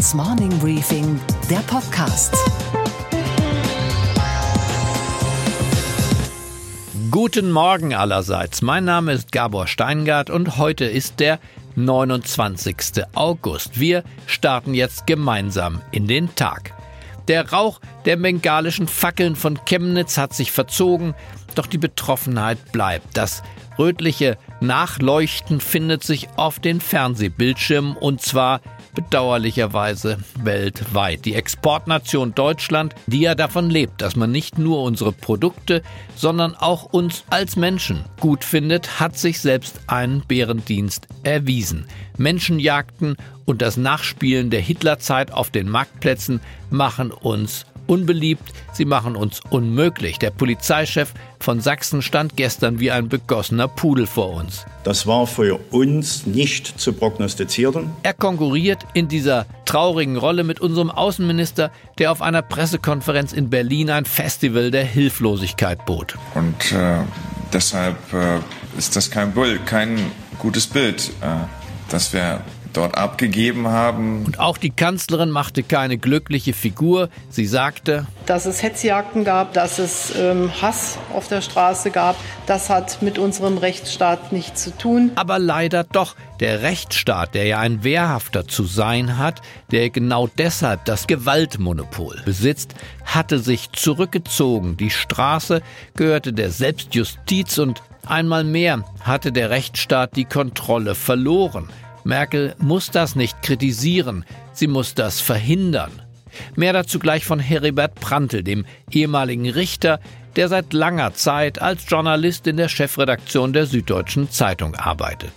Handelsblatts Morning Briefing, der Podcast. Guten Morgen allerseits. Mein Name ist Gabor Steingart und heute ist der 29. August. Wir starten jetzt gemeinsam in den Tag. Der Rauch der bengalischen Fackeln von Chemnitz hat sich verzogen, doch die Betroffenheit bleibt. Das rötliche Nachleuchten findet sich auf den Fernsehbildschirmen und zwar bedauerlicherweise weltweit. Die Exportnation Deutschland, die ja davon lebt, dass man nicht nur unsere Produkte, sondern auch uns als Menschen gut findet, hat sich selbst einen Bärendienst erwiesen. Menschenjagden und das Nachspielen der Hitlerzeit auf den Marktplätzen machen uns unbeliebt, sie machen uns unmöglich. Der Polizeichef von Sachsen stand gestern wie ein begossener Pudel vor uns. Das war für uns nicht zu prognostizieren. Er konkurriert in dieser traurigen Rolle mit unserem Außenminister, der auf einer Pressekonferenz in Berlin ein Festival der Hilflosigkeit bot. Und äh, deshalb äh, ist das kein Bull, kein gutes Bild, äh, dass wir dort abgegeben haben. Und auch die Kanzlerin machte keine glückliche Figur. Sie sagte, dass es Hetzjagden gab, dass es ähm, Hass auf der Straße gab, das hat mit unserem Rechtsstaat nichts zu tun. Aber leider doch. Der Rechtsstaat, der ja ein Wehrhafter zu sein hat, der genau deshalb das Gewaltmonopol besitzt, hatte sich zurückgezogen. Die Straße gehörte der Selbstjustiz und einmal mehr hatte der Rechtsstaat die Kontrolle verloren. Merkel muss das nicht kritisieren, sie muss das verhindern. Mehr dazu gleich von Heribert Prantl, dem ehemaligen Richter, der seit langer Zeit als Journalist in der Chefredaktion der Süddeutschen Zeitung arbeitet.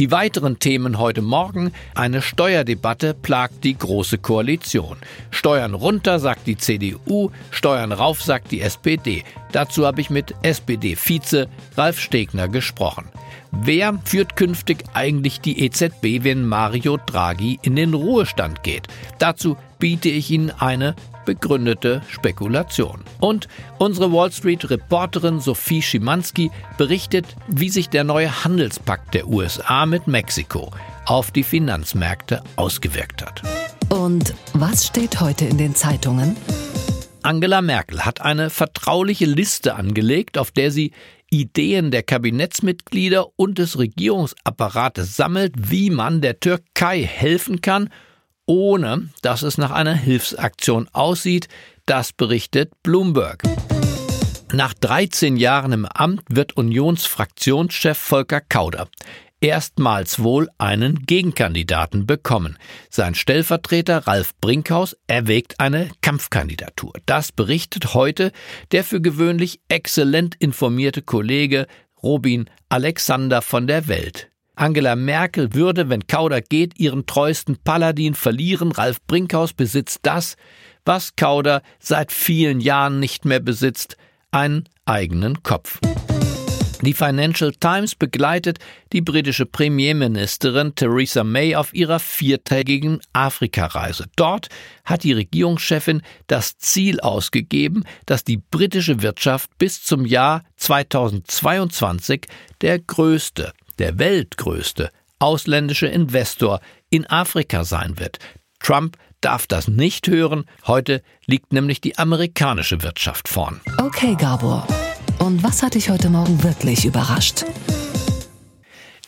Die weiteren Themen heute Morgen. Eine Steuerdebatte plagt die Große Koalition. Steuern runter, sagt die CDU, Steuern rauf, sagt die SPD. Dazu habe ich mit SPD-Vize Ralf Stegner gesprochen. Wer führt künftig eigentlich die EZB, wenn Mario Draghi in den Ruhestand geht? Dazu biete ich Ihnen eine begründete Spekulation. Und unsere Wall Street Reporterin Sophie Schimanski berichtet, wie sich der neue Handelspakt der USA mit Mexiko auf die Finanzmärkte ausgewirkt hat. Und was steht heute in den Zeitungen? Angela Merkel hat eine vertrauliche Liste angelegt, auf der sie Ideen der Kabinettsmitglieder und des Regierungsapparates sammelt, wie man der Türkei helfen kann, ohne dass es nach einer Hilfsaktion aussieht, das berichtet Bloomberg. Nach 13 Jahren im Amt wird Unionsfraktionschef Volker Kauder erstmals wohl einen Gegenkandidaten bekommen. Sein Stellvertreter Ralf Brinkhaus erwägt eine Kampfkandidatur. Das berichtet heute der für gewöhnlich exzellent informierte Kollege Robin Alexander von der Welt. Angela Merkel würde, wenn Kauder geht, ihren treuesten Paladin verlieren. Ralf Brinkhaus besitzt das, was Kauder seit vielen Jahren nicht mehr besitzt, einen eigenen Kopf. Die Financial Times begleitet die britische Premierministerin Theresa May auf ihrer viertägigen Afrikareise. Dort hat die Regierungschefin das Ziel ausgegeben, dass die britische Wirtschaft bis zum Jahr 2022 der größte, der weltgrößte ausländische Investor in Afrika sein wird. Trump darf das nicht hören. Heute liegt nämlich die amerikanische Wirtschaft vorn. Okay, Gabor. Und was hat dich heute Morgen wirklich überrascht?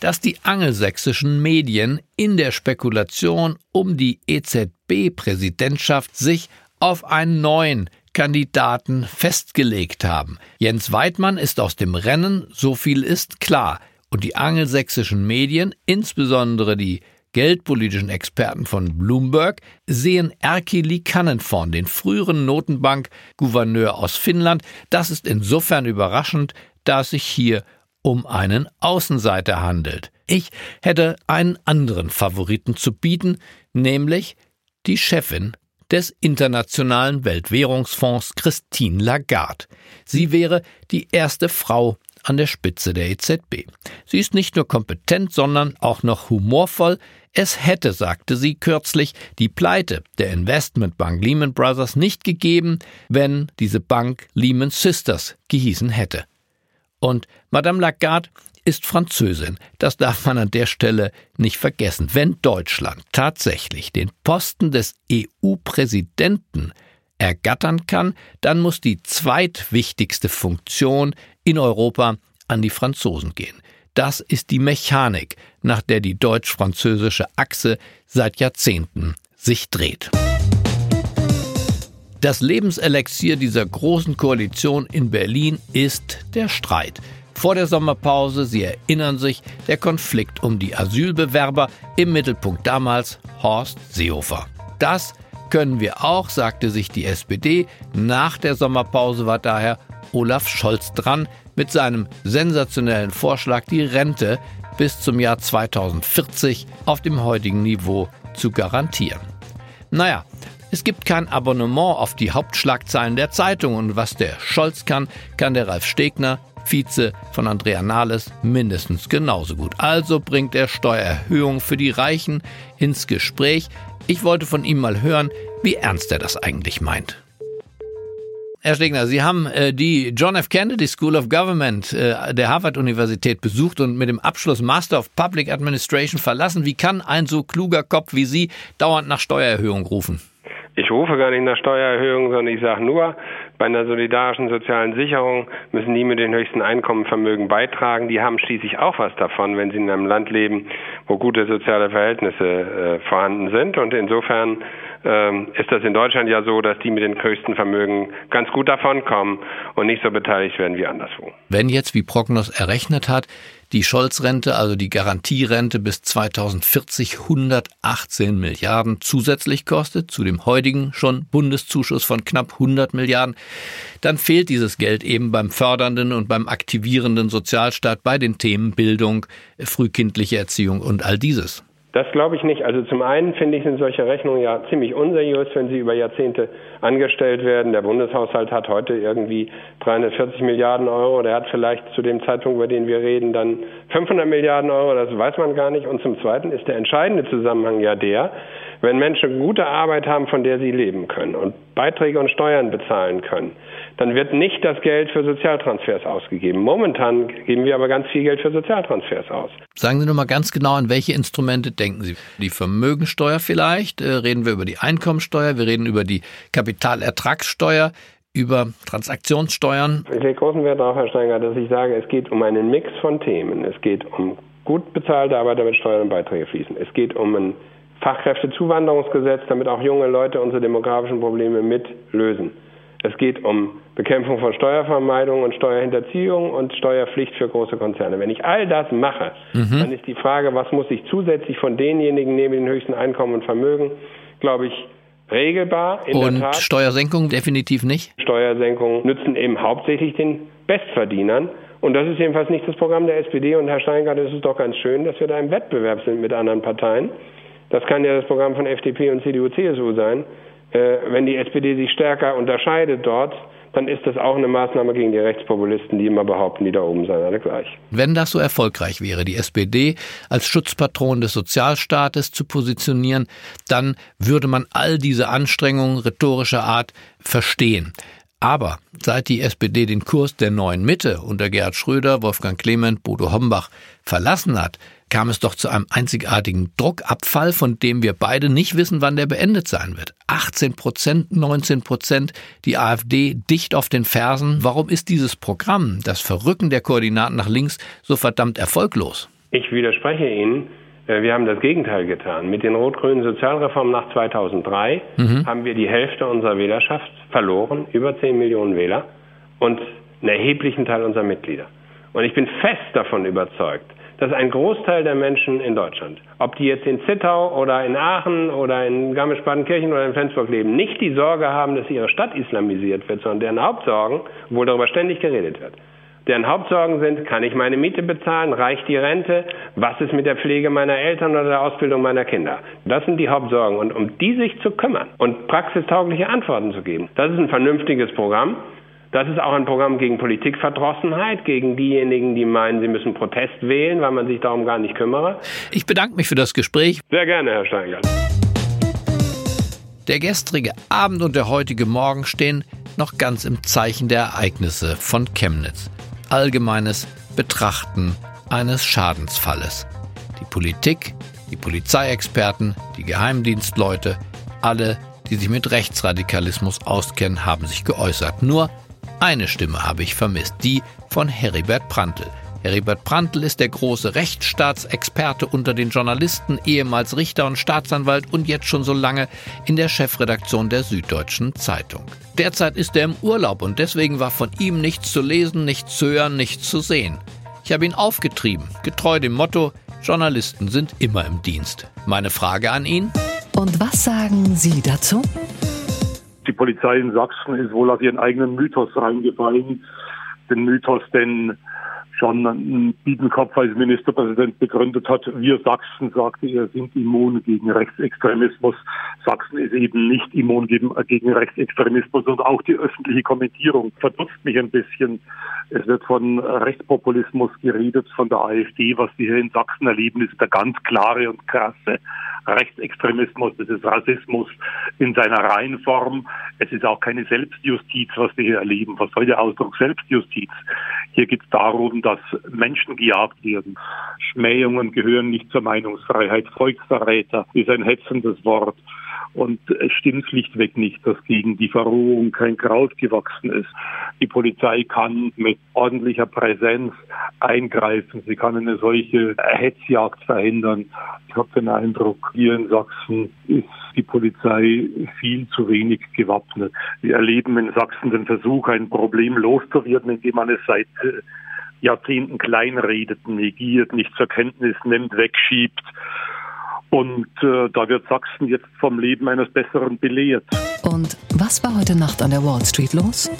Dass die angelsächsischen Medien in der Spekulation um die EZB-Präsidentschaft sich auf einen neuen Kandidaten festgelegt haben. Jens Weidmann ist aus dem Rennen, so viel ist klar. Und die angelsächsischen Medien, insbesondere die geldpolitischen Experten von Bloomberg sehen Erkki Liikanen den früheren Notenbank-Gouverneur aus Finnland. Das ist insofern überraschend, da es sich hier um einen Außenseiter handelt. Ich hätte einen anderen Favoriten zu bieten, nämlich die Chefin des Internationalen Weltwährungsfonds Christine Lagarde. Sie wäre die erste Frau an der Spitze der EZB. Sie ist nicht nur kompetent, sondern auch noch humorvoll. Es hätte, sagte sie kürzlich, die Pleite der Investmentbank Lehman Brothers nicht gegeben, wenn diese Bank Lehman Sisters gehießen hätte. Und Madame Lagarde ist Französin. Das darf man an der Stelle nicht vergessen. Wenn Deutschland tatsächlich den Posten des EU-Präsidenten ergattern kann, dann muss die zweitwichtigste Funktion in Europa an die Franzosen gehen. Das ist die Mechanik, nach der die deutsch-französische Achse seit Jahrzehnten sich dreht. Das Lebenselixier dieser großen Koalition in Berlin ist der Streit. Vor der Sommerpause, Sie erinnern sich, der Konflikt um die Asylbewerber, im Mittelpunkt damals Horst Seehofer. Das können wir auch, sagte sich die SPD. Nach der Sommerpause war daher Olaf Scholz dran mit seinem sensationellen Vorschlag, die Rente bis zum Jahr 2040 auf dem heutigen Niveau zu garantieren. Naja, es gibt kein Abonnement auf die Hauptschlagzeilen der Zeitung und was der Scholz kann, kann der Ralf Stegner, Vize von Andrea Nahles, mindestens genauso gut. Also bringt er Steuererhöhungen für die Reichen ins Gespräch. Ich wollte von ihm mal hören, wie ernst er das eigentlich meint. Herr Stegner, Sie haben äh, die John F. Kennedy School of Government äh, der Harvard-Universität besucht und mit dem Abschluss Master of Public Administration verlassen. Wie kann ein so kluger Kopf wie Sie dauernd nach Steuererhöhung rufen? Ich rufe gar nicht nach Steuererhöhung, sondern ich sage nur, bei einer solidarischen sozialen Sicherung müssen die mit den höchsten Einkommenvermögen beitragen. Die haben schließlich auch was davon, wenn sie in einem Land leben, wo gute soziale Verhältnisse äh, vorhanden sind. Und insofern ähm, ist das in Deutschland ja so, dass die mit den höchsten Vermögen ganz gut davonkommen und nicht so beteiligt werden wie anderswo. Wenn jetzt, wie Prognos errechnet hat, die Scholz-Rente, also die Garantierente bis 2040 118 Milliarden zusätzlich kostet, zu dem heutigen schon Bundeszuschuss von knapp 100 Milliarden, dann fehlt dieses Geld eben beim fördernden und beim aktivierenden Sozialstaat bei den Themen Bildung, frühkindliche Erziehung und all dieses. Das glaube ich nicht. Also zum einen finde ich, sind solche Rechnungen ja ziemlich unseriös, wenn sie über Jahrzehnte angestellt werden. Der Bundeshaushalt hat heute irgendwie 340 Milliarden Euro. Der hat vielleicht zu dem Zeitpunkt, über den wir reden, dann 500 Milliarden Euro. Das weiß man gar nicht. Und zum Zweiten ist der entscheidende Zusammenhang ja der, wenn Menschen gute Arbeit haben, von der sie leben können und Beiträge und Steuern bezahlen können, dann wird nicht das Geld für Sozialtransfers ausgegeben. Momentan geben wir aber ganz viel Geld für Sozialtransfers aus. Sagen Sie nur mal ganz genau, an welche Instrumente denken Sie? Die Vermögensteuer vielleicht? Äh, reden wir über die Einkommensteuer? Wir reden über die Kapitalertragssteuer? über Transaktionssteuern? Ich lege großen Wert darauf, Herr Steiger, dass ich sage, es geht um einen Mix von Themen. Es geht um gut bezahlte Arbeit, damit Steuern und Beiträge fließen. Es geht um ein Fachkräftezuwanderungsgesetz, damit auch junge Leute unsere demografischen Probleme mitlösen. Es geht um Bekämpfung von Steuervermeidung und Steuerhinterziehung und Steuerpflicht für große Konzerne. Wenn ich all das mache, mhm. dann ist die Frage, was muss ich zusätzlich von denjenigen nehmen, den höchsten Einkommen und Vermögen, glaube ich, regelbar. In und der Tat. Steuersenkung definitiv nicht? Steuersenkungen nützen eben hauptsächlich den Bestverdienern. Und das ist jedenfalls nicht das Programm der SPD. Und Herr Steingart, es ist doch ganz schön, dass wir da im Wettbewerb sind mit anderen Parteien. Das kann ja das Programm von FDP und CDU, CSU sein. Äh, wenn die SPD sich stärker unterscheidet dort, dann ist das auch eine Maßnahme gegen die Rechtspopulisten, die immer behaupten, die da oben seien alle gleich. Wenn das so erfolgreich wäre, die SPD als Schutzpatron des Sozialstaates zu positionieren, dann würde man all diese Anstrengungen rhetorischer Art verstehen. Aber seit die SPD den Kurs der neuen Mitte unter Gerhard Schröder, Wolfgang Clement, Bodo Hombach verlassen hat, kam es doch zu einem einzigartigen Druckabfall, von dem wir beide nicht wissen, wann der beendet sein wird. 18 Prozent, 19 Prozent, die AfD dicht auf den Fersen. Warum ist dieses Programm, das Verrücken der Koordinaten nach links, so verdammt erfolglos? Ich widerspreche Ihnen. Äh, wir haben das Gegenteil getan. Mit den rot-grünen Sozialreformen nach 2003 mhm. haben wir die Hälfte unserer Wählerschaft verloren, über 10 Millionen Wähler und einen erheblichen Teil unserer Mitglieder. Und ich bin fest davon überzeugt, dass ein Großteil der Menschen in Deutschland, ob die jetzt in Zittau oder in Aachen oder in Garmisch-Partenkirchen oder in Flensburg leben, nicht die Sorge haben, dass ihre Stadt islamisiert wird, sondern deren Hauptsorgen, obwohl darüber ständig geredet wird, deren Hauptsorgen sind, kann ich meine Miete bezahlen, reicht die Rente, was ist mit der Pflege meiner Eltern oder der Ausbildung meiner Kinder. Das sind die Hauptsorgen. Und um die sich zu kümmern und praxistaugliche Antworten zu geben, das ist ein vernünftiges Programm. Das ist auch ein Programm gegen Politikverdrossenheit, gegen diejenigen, die meinen, sie müssen Protest wählen, weil man sich darum gar nicht kümmere. Ich bedanke mich für das Gespräch. Sehr gerne, Herr Steingart. Der gestrige Abend und der heutige Morgen stehen noch ganz im Zeichen der Ereignisse von Chemnitz. allgemeines Betrachten eines Schadensfalles. Die Politik, die Polizeiexperten, die Geheimdienstleute, alle, die sich mit Rechtsradikalismus auskennen, haben sich geäußert. Nur eine Stimme habe ich vermisst, die von Heribert Prantl. Heribert Prantl ist der große Rechtsstaatsexperte unter den Journalisten, ehemals Richter und Staatsanwalt und jetzt schon so lange in der Chefredaktion der Süddeutschen Zeitung. Derzeit ist er im Urlaub und deswegen war von ihm nichts zu lesen, nichts zu hören, nichts zu sehen. Ich habe ihn aufgetrieben, getreu dem Motto, Journalisten sind immer im Dienst. Meine Frage an ihn. Und was sagen Sie dazu? Die Polizei in Sachsen ist wohl auf ihren eigenen Mythos reingefallen. Den Mythos, den schon Biedenkopf als Ministerpräsident begründet hat. Wir Sachsen, sagte er, sind immun gegen Rechtsextremismus. Sachsen ist eben nicht immun gegen, Rechtsextremismus und auch die öffentliche Kommentierung verdutzt mich ein bisschen. Es wird von Rechtspopulismus geredet von der AfD. Was wir hier in Sachsen erleben, ist der ganz klare und krasse Rechtsextremismus, das ist Rassismus in seiner Reihenform. Es ist auch keine Selbstjustiz, was wir hier erleben. Was soll der Ausdruck Selbstjustiz? Hier geht es darum, dass Menschen gejagt werden. Schmähungen gehören nicht zur Meinungsfreiheit. Volksverräter ist ein hetzendes Wort. Und es stimmt schlichtweg nicht, dass gegen die Verrohung kein Kraut gewachsen ist. Die Polizei kann mit ordentlicher Präsenz eingreifen. Sie kann eine solche Hetzjagd verhindern. Ich habe den Eindruck, hier in Sachsen ist die Polizei viel zu wenig gewappnet. Wir erleben in Sachsen den Versuch, ein Problem loszuwerden, indem man es seit Jahrzehnten kleinredet, negiert, nicht zur Kenntnis nimmt, wegschiebt. Und äh, da wird Sachsen jetzt vom Leben eines Besseren belehrt. Und was war heute Nacht an der Wall Street los?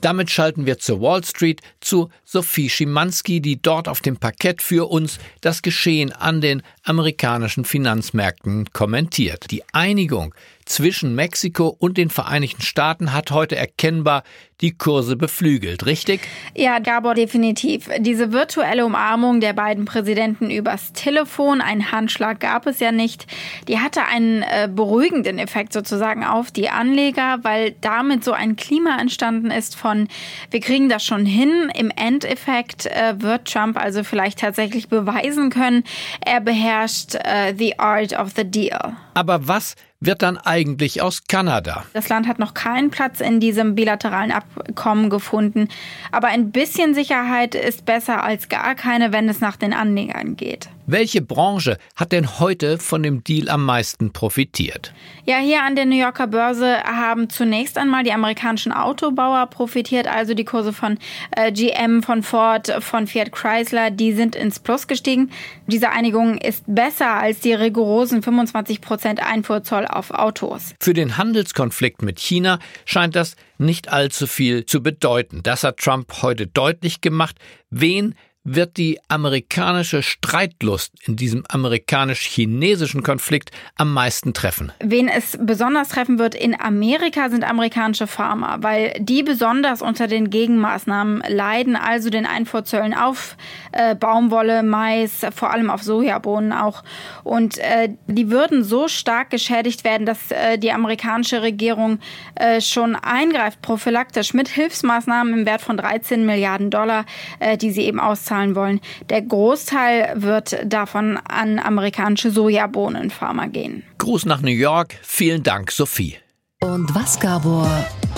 Damit schalten wir zur Wall Street zu Sophie Schimanski, die dort auf dem Parkett für uns das Geschehen an den amerikanischen Finanzmärkten kommentiert. Die Einigung zwischen Mexiko und den Vereinigten Staaten hat heute erkennbar die Kurse beflügelt, richtig? Ja, Gabor, definitiv. Diese virtuelle Umarmung der beiden Präsidenten übers Telefon, ein Handschlag gab es ja nicht, die hatte einen äh, beruhigenden Effekt sozusagen auf die Anleger, weil damit so ein Klima entstanden ist von, wir kriegen das schon hin. Im Endeffekt äh, wird Trump also vielleicht tatsächlich beweisen können, er beherrscht äh, the art of the deal. Aber was wird dann eigentlich aus Kanada? Das Land hat noch keinen Platz in diesem bilateralen Abkommen gefunden. Aber ein bisschen Sicherheit ist besser als gar keine, wenn es nach den Anlegern geht. Welche Branche hat denn heute von dem Deal am meisten profitiert? Ja, hier an der New Yorker Börse haben zunächst einmal die amerikanischen Autobauer profitiert, also die Kurse von äh, GM, von Ford, von Fiat Chrysler, die sind ins Plus gestiegen. Diese Einigung ist besser als die rigorosen 25 Prozent Einfuhrzoll auf Autos. Für den Handelskonflikt mit China scheint das nicht allzu viel zu bedeuten. Das hat Trump heute deutlich gemacht. Wen wird die amerikanische Streitlust in diesem amerikanisch-chinesischen Konflikt am meisten treffen? Wen es besonders treffen wird in Amerika sind amerikanische Farmer, weil die besonders unter den Gegenmaßnahmen leiden, also den Einfuhrzöllen auf äh, Baumwolle, Mais, vor allem auf Sojabohnen auch. Und äh, die würden so stark geschädigt werden, dass äh, die amerikanische Regierung äh, schon eingreift, prophylaktisch mit Hilfsmaßnahmen im Wert von 13 Milliarden Dollar, äh, die sie eben auszahlen zahlen wollen. Der Großteil wird davon an amerikanische Sojabohnenfarmer gehen. Gruß nach New York. Vielen Dank, Sophie. Und was, Gabor,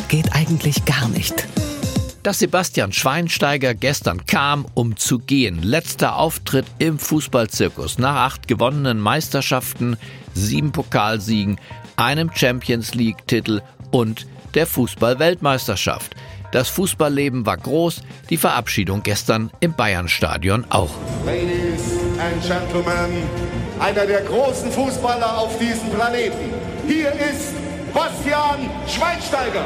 geht eigentlich gar nicht? Dass Sebastian Schweinsteiger gestern kam, um zu gehen. Letzter Auftritt im Fußballzirkus nach acht gewonnenen Meisterschaften, sieben Pokalsiegen, einem Champions League-Titel und der Fußball-Weltmeisterschaft. Das Fußballleben war groß, die Verabschiedung gestern im Bayernstadion auch. Ladies and Gentlemen, einer der großen Fußballer auf diesem Planeten. Hier ist Bastian Schweinsteiger.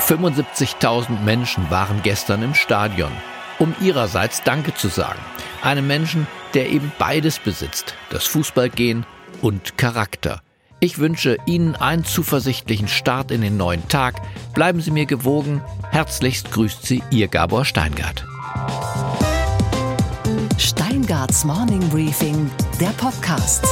75.000 Menschen waren gestern im Stadion, um ihrerseits Danke zu sagen. Einem Menschen, der eben beides besitzt, das Fußballgehen und Charakter. Ich wünsche Ihnen einen zuversichtlichen Start in den neuen Tag. Bleiben Sie mir gewogen. Herzlichst grüßt Sie Ihr Gabor Steingart. Steingarts Morning Briefing, der Podcast.